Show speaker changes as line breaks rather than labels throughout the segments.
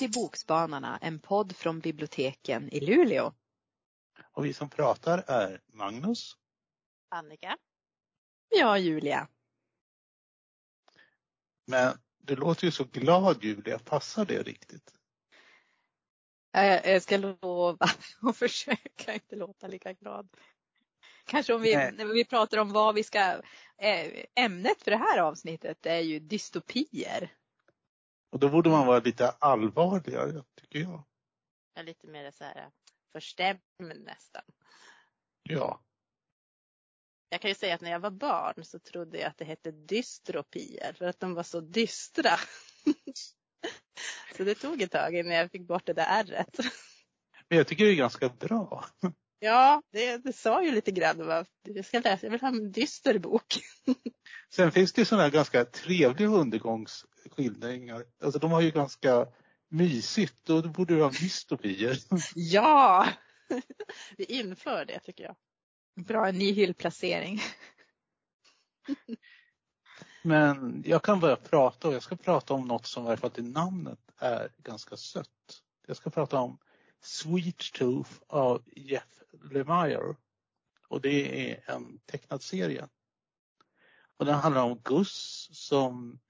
till Bokspanarna, en podd från biblioteken i Luleå.
Och vi som pratar är Magnus.
Annika.
Ja, Julia.
Men du låter ju så glad Julia, passar det riktigt?
Jag ska lova att försöka inte låta lika glad. Kanske om vi, när vi pratar om vad vi ska, eh, ämnet för det här avsnittet är ju dystopier.
Och då borde man vara lite allvarligare, tycker jag.
Ja, lite mer så här förstämd nästan.
Ja.
Jag kan ju säga att när jag var barn så trodde jag att det hette dystropier för att de var så dystra. så det tog ett tag innan jag fick bort det där ärret.
Men jag tycker det är ganska bra.
Ja, det, det sa ju lite grann. Jag ska läsa, jag vill ha en dyster bok.
Sen finns det sådana här ganska trevliga undergångsskildringar. Alltså de har ju ganska mysigt och då borde det vara dystopier.
Ja! Vi inför det tycker jag.
Bra, en ny hyllplacering.
Men jag kan börja prata och jag ska prata om något som i alla fall till namnet är ganska sött. Jag ska prata om Sweet Tooth av Jeff Lemire. Och det är en tecknad serie. Och den handlar om Gus som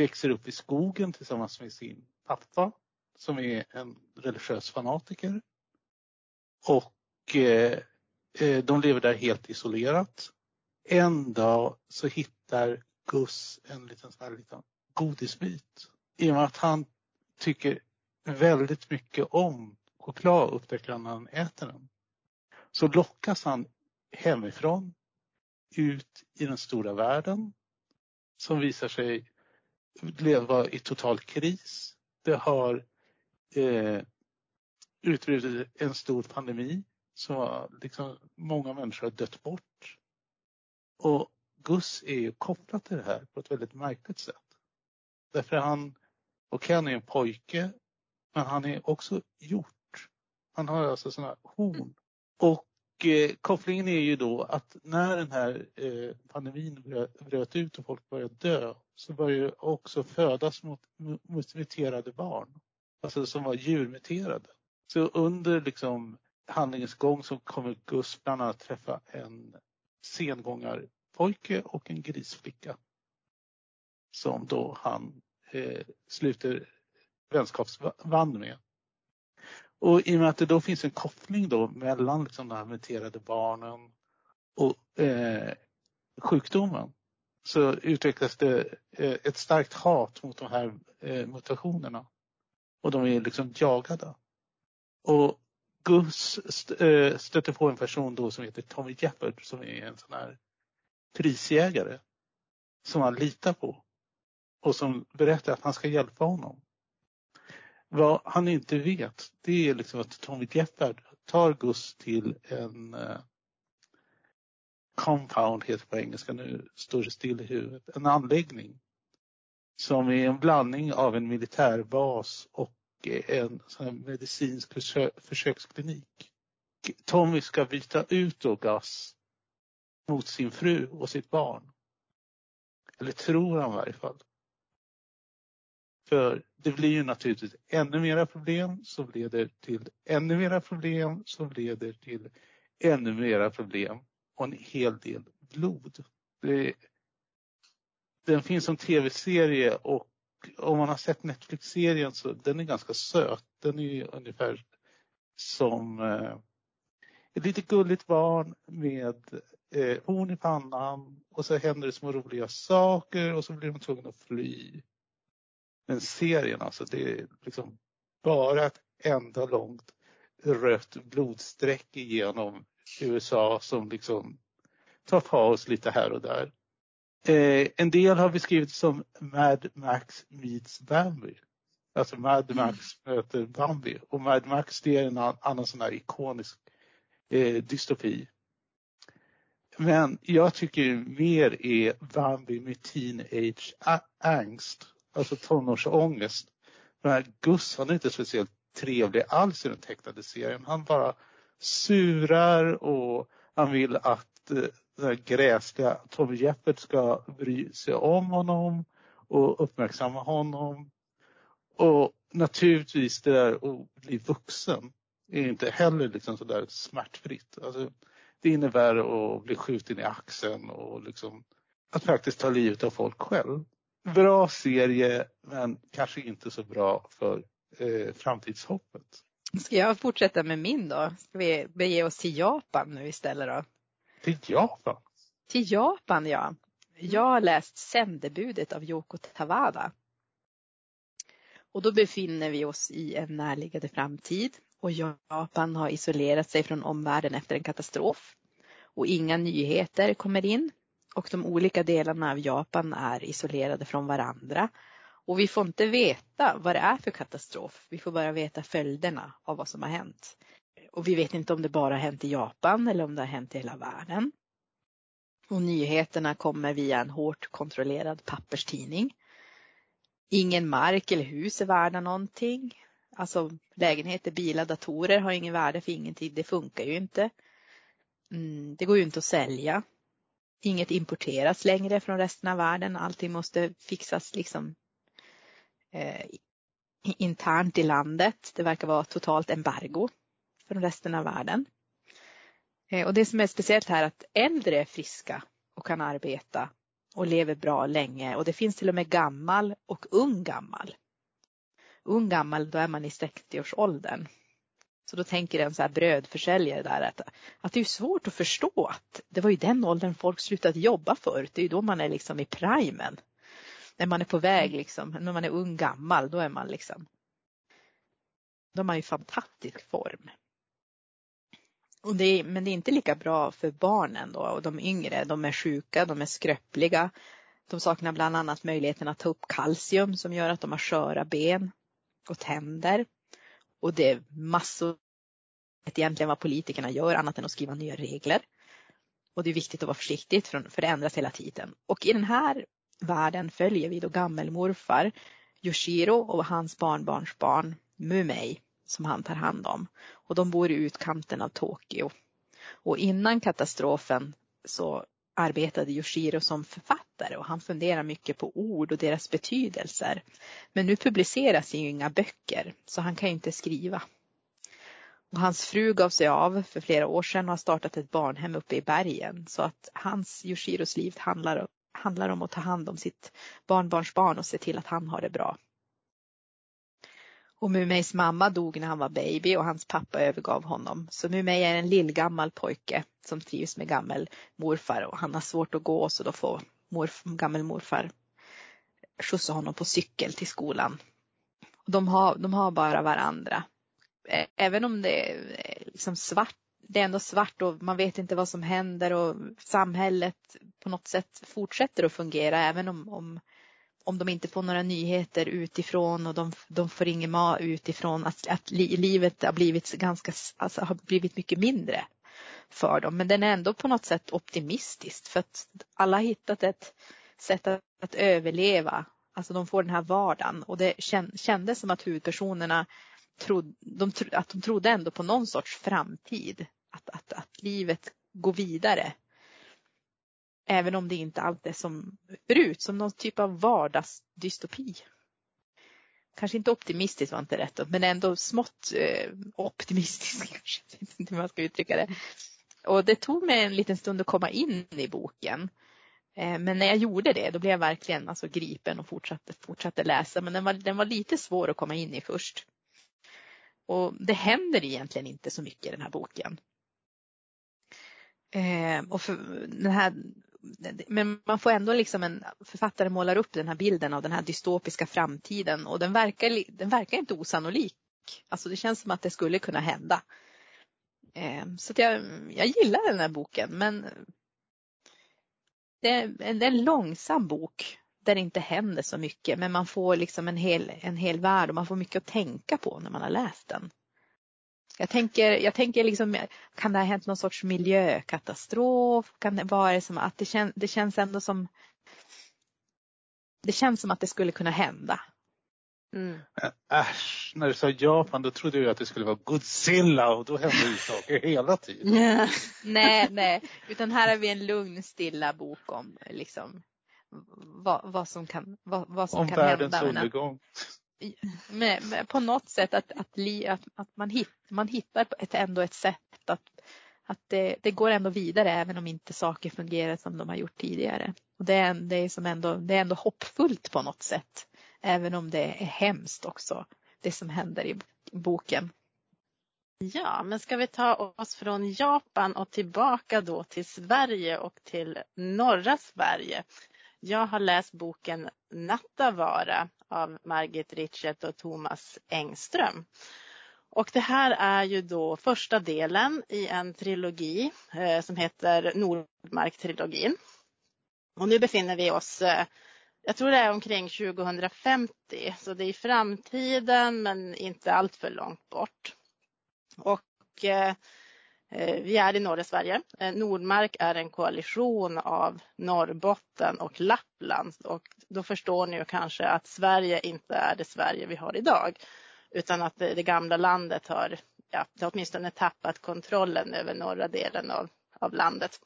växer upp i skogen tillsammans med sin pappa som är en religiös fanatiker. Och eh, eh, de lever där helt isolerat. En dag så hittar Gus en liten, sån här liten godisbit. I och med att han tycker väldigt mycket om choklad upptäcker han när han äter den. Så lockas han hemifrån ut i den stora världen som visar sig leva i total kris. Det har eh, utbrutit en stor pandemi som har, liksom, många människor har dött bort. Och Gus är ju kopplad till det här på ett väldigt märkligt sätt. Därför han, och Ken är en pojke, men han är också hjort. Han har alltså sådana horn. Och eh, kopplingen är ju då att när den här eh, pandemin bröt ut och folk började dö så började också födas mot, muterade barn. Alltså som var djurmuterade. Så under liksom handlingens gång så kommer Gus bland annat träffa en sengångarpojke och en grisflicka. Som då han eh, sluter vänskapsband med. Och i och med att det då finns en koppling då mellan liksom de här muterade barnen och eh, sjukdomen så utvecklas det eh, ett starkt hat mot de här eh, mutationerna. Och de är liksom jagade. Och Gus st eh, stöter på en person då som heter Tommy Jeppard som är en sån här prisjägare som han litar på och som berättar att han ska hjälpa honom. Vad han inte vet det är liksom att Tommy Jeppard tar Gus till en eh, compound heter på engelska nu, står det still i huvudet, en anläggning som är en blandning av en militärbas och eh, en sån medicinsk försöksklinik. Tommy ska byta ut då Gus mot sin fru och sitt barn. Eller tror han i varje fall. För det blir ju naturligtvis ännu mera problem som leder till ännu mera problem som leder till ännu mera problem och en hel del blod. Det, den finns som tv-serie och om man har sett Netflix-serien så den är ganska söt. Den är ungefär som eh, ett litet gulligt barn med eh, horn i pannan och så händer det små roliga saker och så blir de tvungna att fly. Men serien alltså, det är liksom bara ett enda långt rött blodsträck igenom USA som liksom tar paus lite här och där. Eh, en del har beskrivit som Mad Max meets Bambi. Alltså Mad Max mm. möter Bambi. Och Mad Max det är en annan sån här ikonisk eh, dystopi. Men jag tycker mer är Bambi med teenage angst alltså tonårsångest. Den här Gus, han är inte speciellt trevlig alls i den tecknade serien. Han bara surar och han vill att eh, den här gräsliga Tommy Jeppert ska bry sig om honom och uppmärksamma honom. Och naturligtvis det där att bli vuxen är inte heller liksom sådär smärtfritt. Alltså, det innebär att bli skjuten i axeln och liksom att faktiskt ta livet av folk själv. Bra serie men kanske inte så bra för eh, framtidshoppet.
Ska jag fortsätta med min då? Ska vi bege oss till Japan nu istället då?
Till Japan?
Till Japan ja. Jag har läst Sändebudet av Yoko Tawada. Och då befinner vi oss i en närliggande framtid och Japan har isolerat sig från omvärlden efter en katastrof. Och inga nyheter kommer in och de olika delarna av Japan är isolerade från varandra. Och vi får inte veta vad det är för katastrof. Vi får bara veta följderna av vad som har hänt. Och vi vet inte om det bara har hänt i Japan eller om det har hänt i hela världen. Och nyheterna kommer via en hårt kontrollerad papperstidning. Ingen mark eller hus är värda någonting. Alltså lägenheter, bilar, datorer har ingen värde för ingenting. Det funkar ju inte. Mm, det går ju inte att sälja. Inget importeras längre från resten av världen. Allting måste fixas liksom eh, internt i landet. Det verkar vara totalt embargo från resten av världen. Eh, och det som är speciellt här är att äldre är friska och kan arbeta och lever bra länge och det finns till och med gammal och ung gammal. Ung gammal, då är man i 60-årsåldern. Så då tänker en så här brödförsäljare där att, att det är svårt att förstå att det var ju den åldern folk slutade jobba förut. Det är ju då man är liksom i primen. När man är på väg liksom, när man är ung gammal, då är man liksom då är man i fantastisk form. Och det är, men det är inte lika bra för barnen då och de yngre. De är sjuka, de är skröpliga. De saknar bland annat möjligheten att ta upp kalcium som gör att de har sköra ben och tänder. Och det är massor egentligen vad politikerna gör annat än att skriva nya regler. Och det är viktigt att vara försiktig för det ändras hela tiden. Och i den här världen följer vi då gammelmorfar Yoshiro och hans barnbarnsbarn Mumei som han tar hand om. Och de bor i utkanten av Tokyo. Och innan katastrofen så arbetade Yoshiro som författare och han funderar mycket på ord och deras betydelser. Men nu publiceras ju inga böcker så han kan inte skriva. Och hans fru gav sig av för flera år sedan och har startat ett barnhem uppe i bergen så att hans Yoshiros liv handlar, handlar om att ta hand om sitt barnbarnsbarn och se till att han har det bra. Och Mumeis mamma dog när han var baby och hans pappa övergav honom. Så Mumei är en lillgammal pojke som trivs med gammelmorfar och han har svårt att gå så då får morf, gammelmorfar skjutsa honom på cykel till skolan. De, har, de har bara varandra. Eh, även om det är eh, liksom svart, det är ändå svart och man vet inte vad som händer och samhället på något sätt fortsätter att fungera även om, om om de inte får några nyheter utifrån och de, de får ingen mat utifrån, att, att livet har blivit ganska, alltså har blivit mycket mindre för dem. Men den är ändå på något sätt optimistisk. för att alla har hittat ett sätt att, att överleva. Alltså de får den här vardagen och det kändes som att huvudpersonerna trodde, de, att de trodde ändå på någon sorts framtid. Att, att, att livet går vidare Även om det inte alltid är som förut, som någon typ av vardagsdystopi. Kanske inte optimistiskt var inte rätt men ändå smått eh, optimistisk kanske. Jag vet inte hur man ska uttrycka det. Och det tog mig en liten stund att komma in i boken. Eh, men när jag gjorde det då blev jag verkligen alltså, gripen och fortsatte, fortsatte läsa. Men den var, den var lite svår att komma in i först. Och det händer egentligen inte så mycket i den här boken. Eh, och för den här men man får ändå liksom en författare målar upp den här bilden av den här dystopiska framtiden och den verkar, den verkar inte osannolik. Alltså det känns som att det skulle kunna hända. Ehm, så jag, jag gillar den här boken men det är, en, det är en långsam bok där det inte händer så mycket men man får liksom en hel, en hel värld och man får mycket att tänka på när man har läst den. Jag tänker, jag tänker liksom, kan det ha hänt någon sorts miljökatastrof? Kan det vara som att det, kän, det känns ändå som det känns som att det skulle kunna hända.
Mm. Äsch, när du sa Japan då trodde jag att det skulle vara Godzilla och då händer ju saker hela tiden.
nej, nej, utan här har vi en lugn stilla bok om liksom vad, vad som kan, vad, vad som
om
kan
världens
hända.
undergång.
med, med, på något sätt att, att, li, att, att man, hitt, man hittar ett, ändå ett sätt att, att det, det går ändå vidare även om inte saker fungerar som de har gjort tidigare. Och det, är, det, är som ändå, det är ändå hoppfullt på något sätt. Även om det är hemskt också, det som händer i boken.
Ja, men ska vi ta oss från Japan och tillbaka då till Sverige och till norra Sverige. Jag har läst boken Nattavara av Margit Richert och Thomas Engström. Och det här är ju då första delen i en trilogi eh, som heter Nordmark-trilogin. Och nu befinner vi oss, eh, jag tror det är omkring 2050, så det är i framtiden men inte allt för långt bort. Och eh, eh vi är i norra Sverige. Eh, Nordmark är en koalition av Norrbotten och Lappland och då förstår ni ju kanske att Sverige inte är det Sverige vi har idag utan att det, det gamla landet har, ja, åtminstone tappat kontrollen över norra delen av, av landet.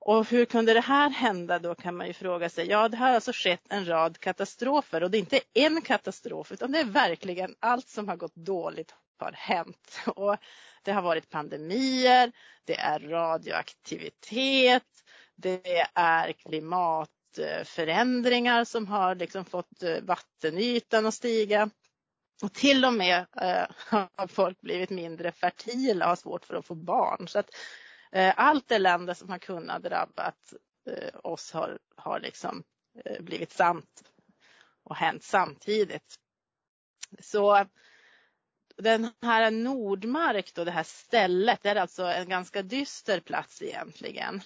Och hur kunde det här hända då kan man ju fråga sig. Ja, det har alltså skett en rad katastrofer och det är inte en katastrof utan det är verkligen allt som har gått dåligt har hänt. Och det har varit pandemier, det är radioaktivitet, det är klimatförändringar som har liksom fått eh, vattenytan att stiga. Och till och med eh, har folk blivit mindre fertila och har svårt för att få barn. Så att Eh, allt elände som har kunnat drabbat eh, oss har, har liksom eh, blivit sant och hänt samtidigt. Så den här Nordmark, då, det här stället, det är alltså en ganska dyster plats egentligen.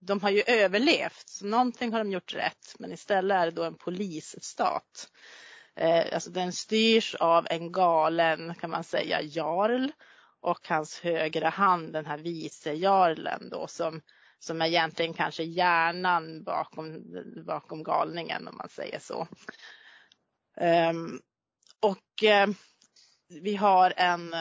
De har ju överlevt, så någonting har de gjort rätt, men istället är det då en polisstat. Alltså den styrs av en galen, kan man säga, jarl och hans högra hand, den här visejarlen då som, som är egentligen kanske hjärnan bakom, bakom galningen om man säger så. Um, och uh, vi har en,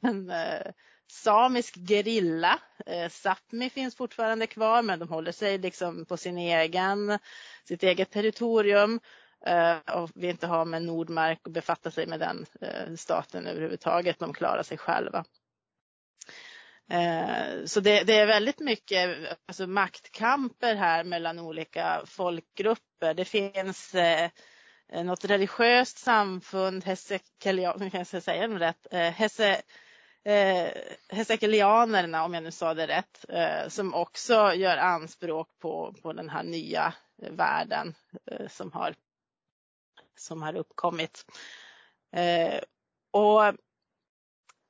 en uh, samisk gerilla. Uh, Sápmi finns fortfarande kvar men de håller sig liksom på sin egen, sitt eget territorium Eh, och vill inte ha med Nordmark och befatta sig med den eh, staten överhuvudtaget. De klarar sig själva. Eh, så det, det, är väldigt mycket alltså maktkamper här mellan olika folkgrupper. Det finns eh, något religiöst samfund, Hesekelianerna, kan jag säga rätt, eh, Hese, eh, Hesekelianerna om jag nu sa det rätt, eh, som också gör anspråk på, på den här nya världen eh, som, har, som har uppkommit. Eh, och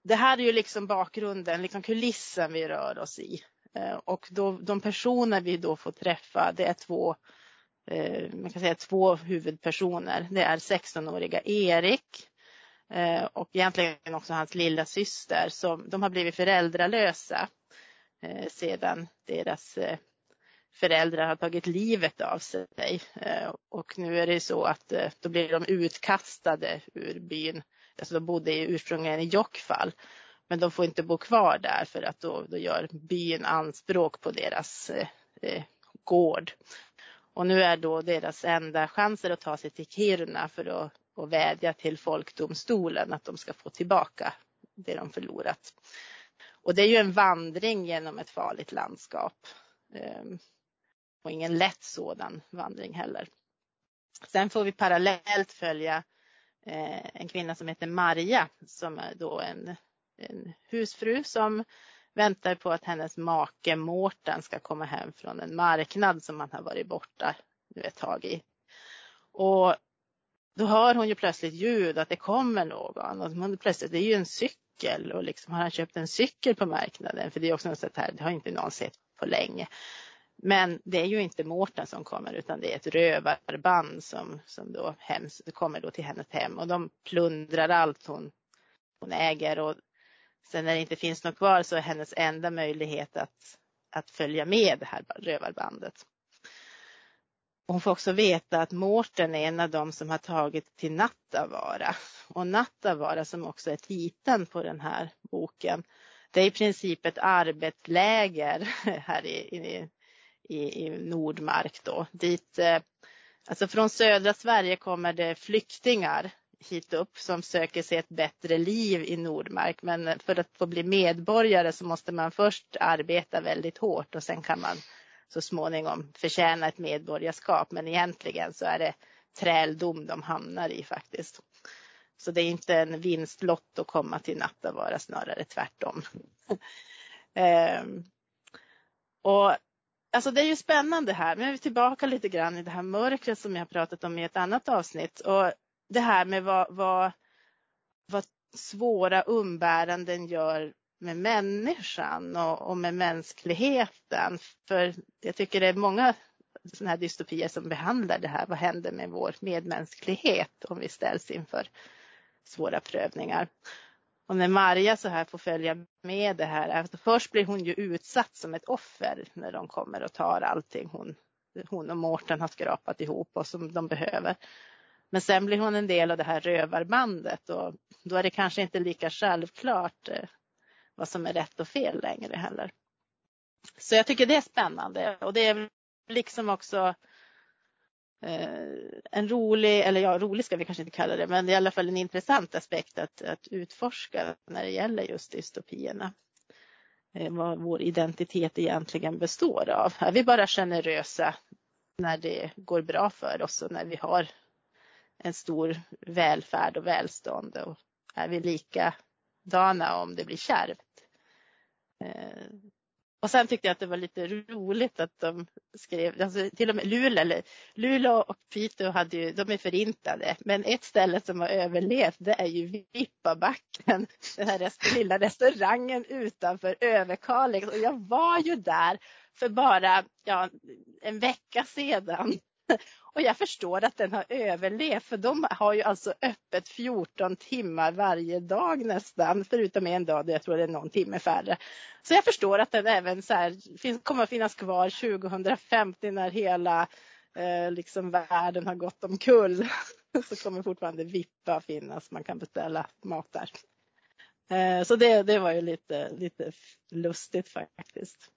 det här är ju liksom bakgrunden, liksom kulissen vi rör oss i. Eh, och då, de personer vi då får träffa, det är två Eh, man kan säga två huvudpersoner. Det är 16-åriga Erik eh, och egentligen också hans lilla syster som de har blivit föräldralösa eh, sedan deras eh, föräldrar har tagit livet av sig. Eh, och nu är det så att eh, då blir de utkastade ur byn. Alltså de bodde ursprungligen i Jokkfall. Men de får inte bo kvar där för att då, då gör byn anspråk på deras eh, eh gård. Och nu är då deras enda chanser att ta sig till Kiruna för att och vädja till folkdomstolen att de ska få tillbaka det de förlorat. Och det är ju en vandring genom ett farligt landskap. Ehm, och ingen lätt sådan vandring heller. Sen får vi parallellt följa eh, en kvinna som heter Marja som är då en, en husfru som väntar på att hennes make Mårten ska komma hem från en marknad som han har varit borta nu ett tag i. Och då hör hon ju plötsligt ljud att det kommer någon och hon plötsligt, det är ju en cykel och liksom har han köpt en cykel på marknaden för det är också något sånt här, det har inte någon sett på länge. Men det är ju inte Mårten som kommer utan det är ett rövarband som, som då hems, kommer då till hennes hem och de plundrar allt hon, hon äger och Sen när det inte finns något kvar så är hennes enda möjlighet att, att följa med det här rövarbandet. Hon får också veta att Mårten är en av dem som har tagit till Nattavara. Och Nattavara som också är titeln på den här boken. Det är i princip ett arbetsläger här i, i, i Nordmark då. Dit eh, Alltså från södra Sverige kommer det flyktingar hit upp som söker sig ett bättre liv i Nordmark. Men för att få bli medborgare så måste man först arbeta väldigt hårt och sen kan man så småningom förtjäna ett medborgarskap. Men egentligen så är det träldom de hamnar i faktiskt. Så det är inte en vinstlott att komma till Nattavaara, snarare tvärtom. ehm. och Alltså det är ju spännande här, men vi är tillbaka lite grann i det här mörkret som jag pratat om i ett annat avsnitt. Och det här med vad, vad, vad svåra umbäranden gör med människan och, och, med mänskligheten. För jag tycker det är många sådana här dystopier som behandlar det här. Vad händer med vår medmänsklighet om vi ställs inför svåra prövningar? Och när Marja så här får följa med det här, alltså först blir hon ju utsatt som ett offer när de kommer och tar allting hon, hon och Mårten har skrapat ihop och som de behöver. Men sen blir hon en del av det här rövarbandet och då är det kanske inte lika självklart eh, vad som är rätt och fel längre heller. Så jag tycker det är spännande och det är liksom också Eh, en rolig, eller ja rolig ska vi kanske inte kalla det, men i alla fall en intressant aspekt att, att utforska när det gäller just dystopierna. Eh, vad vår identitet egentligen består av. Är vi bara generösa när det går bra för oss och när vi har en stor välfärd och välstånd och är vi likadana om det blir kärvt. Eh, och sen tyckte jag att det var lite roligt att de skrev, alltså till och med Luleå, eller, Luleå och Piteå hade ju, de är förintade, men ett ställe som har överlevt det är ju Vippabacken, den här rest, lilla restaurangen utanför Överkalix. Och jag var ju där för bara ja, en vecka sedan och jag förstår att den har överlevt för de har ju alltså öppet 14 timmar varje dag nästan, förutom en dag där jag tror det är någon timme färre. Så jag förstår att den även så här, kommer att finnas kvar 2050 när hela eh, liksom världen har gått omkull. Så kommer fortfarande Vippa finnas, man kan beställa mat där. Eh, så det, det var ju lite, lite lustigt faktiskt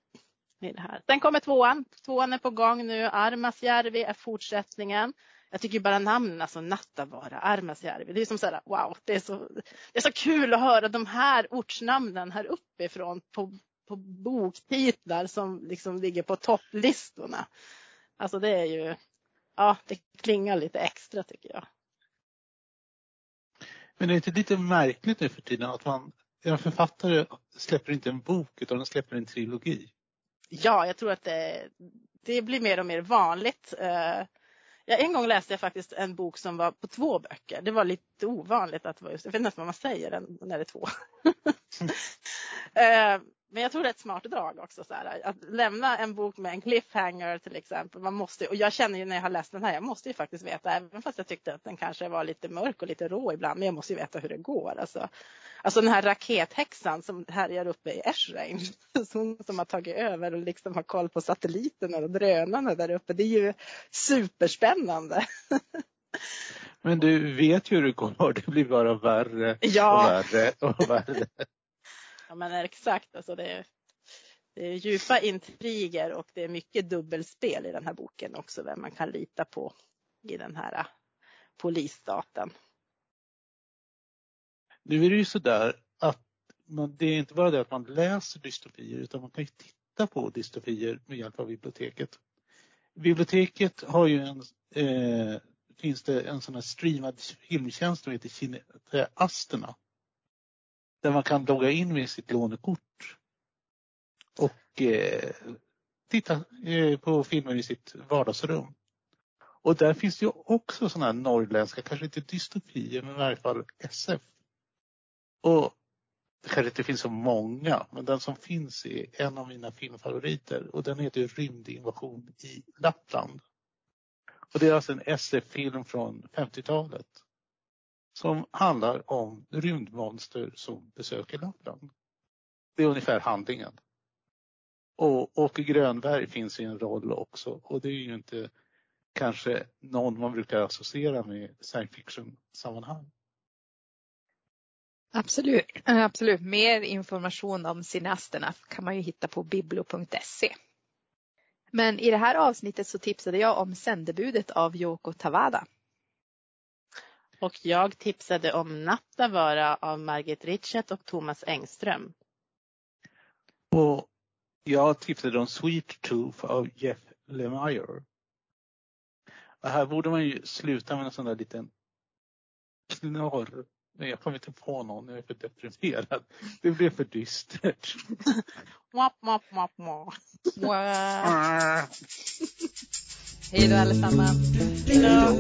i det här. Sen kommer tvåan. Tvåan är på gång nu. Armasjärvi är fortsättningen. Jag tycker bara namnen, alltså Nattavaara, Armasjärvi. Det är som så här, wow, det är så, det är så kul att höra de här ortsnamnen här uppifrån på, på boktitlar som liksom ligger på topplistorna. Alltså det är ju, ja, det klingar lite extra tycker jag.
Men är det inte lite märkligt nu för tiden att man, en författare släpper inte en bok utan den släpper en trilogi?
Ja, jag tror att det, det blir mer och mer vanligt. Eh, ja, en gång läste jag faktiskt en bok som var på två böcker. Det var lite ovanligt att det var just, jag vet inte vad man säger när det är två. Eh, men jag tror det är ett smart drag också. Så här, att lämna en bok med en cliffhanger till exempel. Man måste, och jag känner ju när jag har läst den här, jag måste ju faktiskt veta, även fast jag tyckte att den kanske var lite mörk och lite rå ibland, men jag måste ju veta hur det går. Alltså, alltså den här rakethäxan som härjar uppe i Esrange, som, som har tagit över och liksom har koll på satelliterna och drönarna där uppe. Det är ju superspännande.
Men du vet ju hur det går, det blir bara värre
ja.
och värre och värre.
Ja men exakt, alltså det, är, det är djupa intriger och det är mycket dubbelspel i den här boken också, vem man kan lita på i den här äh, polisstaten.
Nu är det ju sådär att man, det är inte bara det att man läser dystopier utan man kan ju titta på dystopier med hjälp av biblioteket. Biblioteket har ju en, eh, finns det en sån här streamad filmtjänst som heter Asterna där man kan logga in med sitt lånekort och eh, titta eh, på filmer i sitt vardagsrum. Och där finns det ju också sådana här norrländska, kanske inte dystopier, men i varje fall SF. Och det kanske inte finns så många, men den som finns är en av mina filmfavoriter och den heter Rymdinvasion i Lappland. Och det är alltså en SF-film från 50-talet som handlar om rymdmonster som besöker Lappland. Det är ungefär handlingen. Och Åke Grönberg finns i en roll också och det är ju inte kanske någon man brukar associera med science fiction-sammanhang.
Absolut, eh, absolut. Mer information om cineasterna kan man ju hitta på biblo.se. Men i det här avsnittet så tipsade jag om Sändebudet av Yoko Tawada.
Och jag tipsade om Nattavara av Margit Richet och Thomas Engström.
Och jag tipsade om Sweet Tooth av Jeff Lemire. Och här borde man ju sluta med en sån där liten knorr. Nej, jag kommer inte på någon, jag är för deprimerad. Det blev för dystert.
Mwap, mwap, mwap, mwap.
Hej då allesammans.
Hej då.